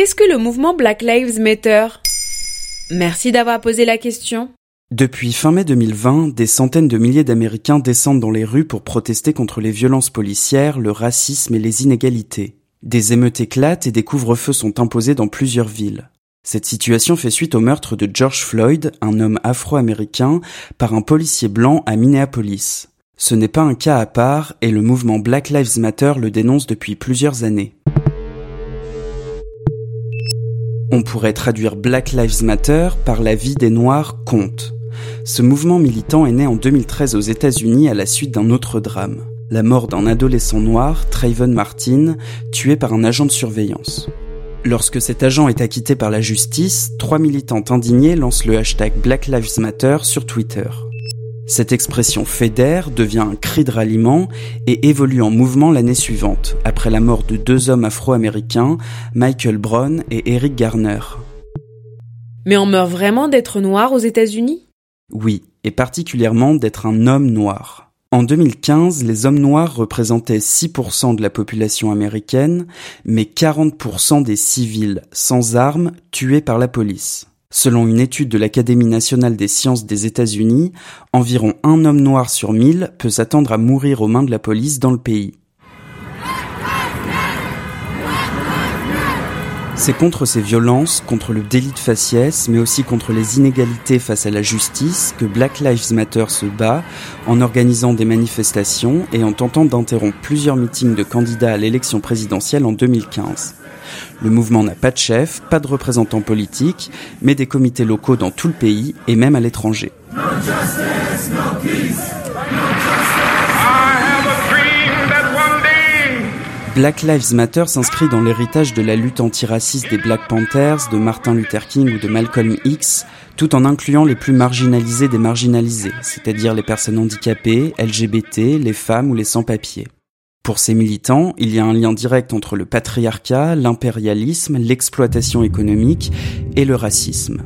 qu'est-ce que le mouvement Black Lives Matter? Merci d'avoir posé la question. Depuis fin mai 2020, des centaines de milliers d'Américains descendent dans les rues pour protester contre les violences policières, le racisme et les inégalités. Des émeutes éclatent et des couvre-feux sont imposés dans plusieurs villes. Cette situation fait suite au meurtre de George Floyd, un homme afro-américain, par un policier blanc à Minneapolis. Ce n'est pas un cas à part et le mouvement Black Lives Matter le dénonce depuis plusieurs années. On pourrait traduire Black Lives Matter par la vie des Noirs compte. Ce mouvement militant est né en 2013 aux États-Unis à la suite d'un autre drame, la mort d'un adolescent noir, Trayvon Martin, tué par un agent de surveillance. Lorsque cet agent est acquitté par la justice, trois militantes indignées lancent le hashtag Black Lives Matter sur Twitter. Cette expression fédère devient un cri de ralliement et évolue en mouvement l'année suivante, après la mort de deux hommes afro-américains, Michael Brown et Eric Garner. Mais on meurt vraiment d'être noir aux États-Unis? Oui, et particulièrement d'être un homme noir. En 2015, les hommes noirs représentaient 6% de la population américaine, mais 40% des civils sans armes tués par la police. Selon une étude de l'Académie nationale des sciences des États-Unis, environ un homme noir sur mille peut s'attendre à mourir aux mains de la police dans le pays. C'est contre ces violences, contre le délit de faciès, mais aussi contre les inégalités face à la justice que Black Lives Matter se bat en organisant des manifestations et en tentant d'interrompre plusieurs meetings de candidats à l'élection présidentielle en 2015. Le mouvement n'a pas de chef, pas de représentants politiques, mais des comités locaux dans tout le pays et même à l'étranger. Black Lives Matter s'inscrit dans l'héritage de la lutte antiraciste des Black Panthers, de Martin Luther King ou de Malcolm X, tout en incluant les plus marginalisés des marginalisés, c'est-à-dire les personnes handicapées, LGBT, les femmes ou les sans-papiers. Pour ces militants, il y a un lien direct entre le patriarcat, l'impérialisme, l'exploitation économique et le racisme.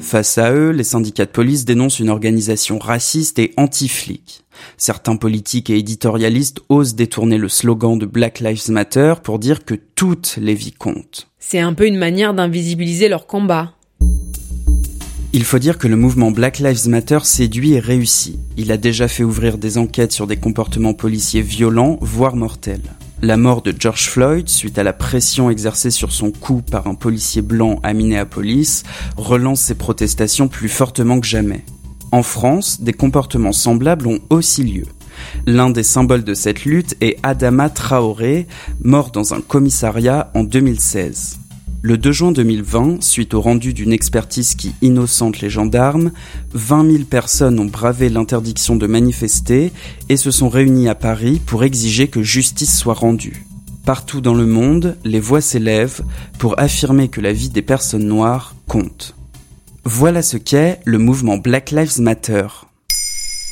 Face à eux, les syndicats de police dénoncent une organisation raciste et anti-flic. Certains politiques et éditorialistes osent détourner le slogan de Black Lives Matter pour dire que toutes les vies comptent. C'est un peu une manière d'invisibiliser leur combat. Il faut dire que le mouvement Black Lives Matter séduit et réussit. Il a déjà fait ouvrir des enquêtes sur des comportements policiers violents, voire mortels. La mort de George Floyd, suite à la pression exercée sur son cou par un policier blanc à Minneapolis, relance ces protestations plus fortement que jamais. En France, des comportements semblables ont aussi lieu. L'un des symboles de cette lutte est Adama Traoré, mort dans un commissariat en 2016. Le 2 juin 2020, suite au rendu d'une expertise qui innocente les gendarmes, 20 000 personnes ont bravé l'interdiction de manifester et se sont réunies à Paris pour exiger que justice soit rendue. Partout dans le monde, les voix s'élèvent pour affirmer que la vie des personnes noires compte. Voilà ce qu'est le mouvement Black Lives Matter.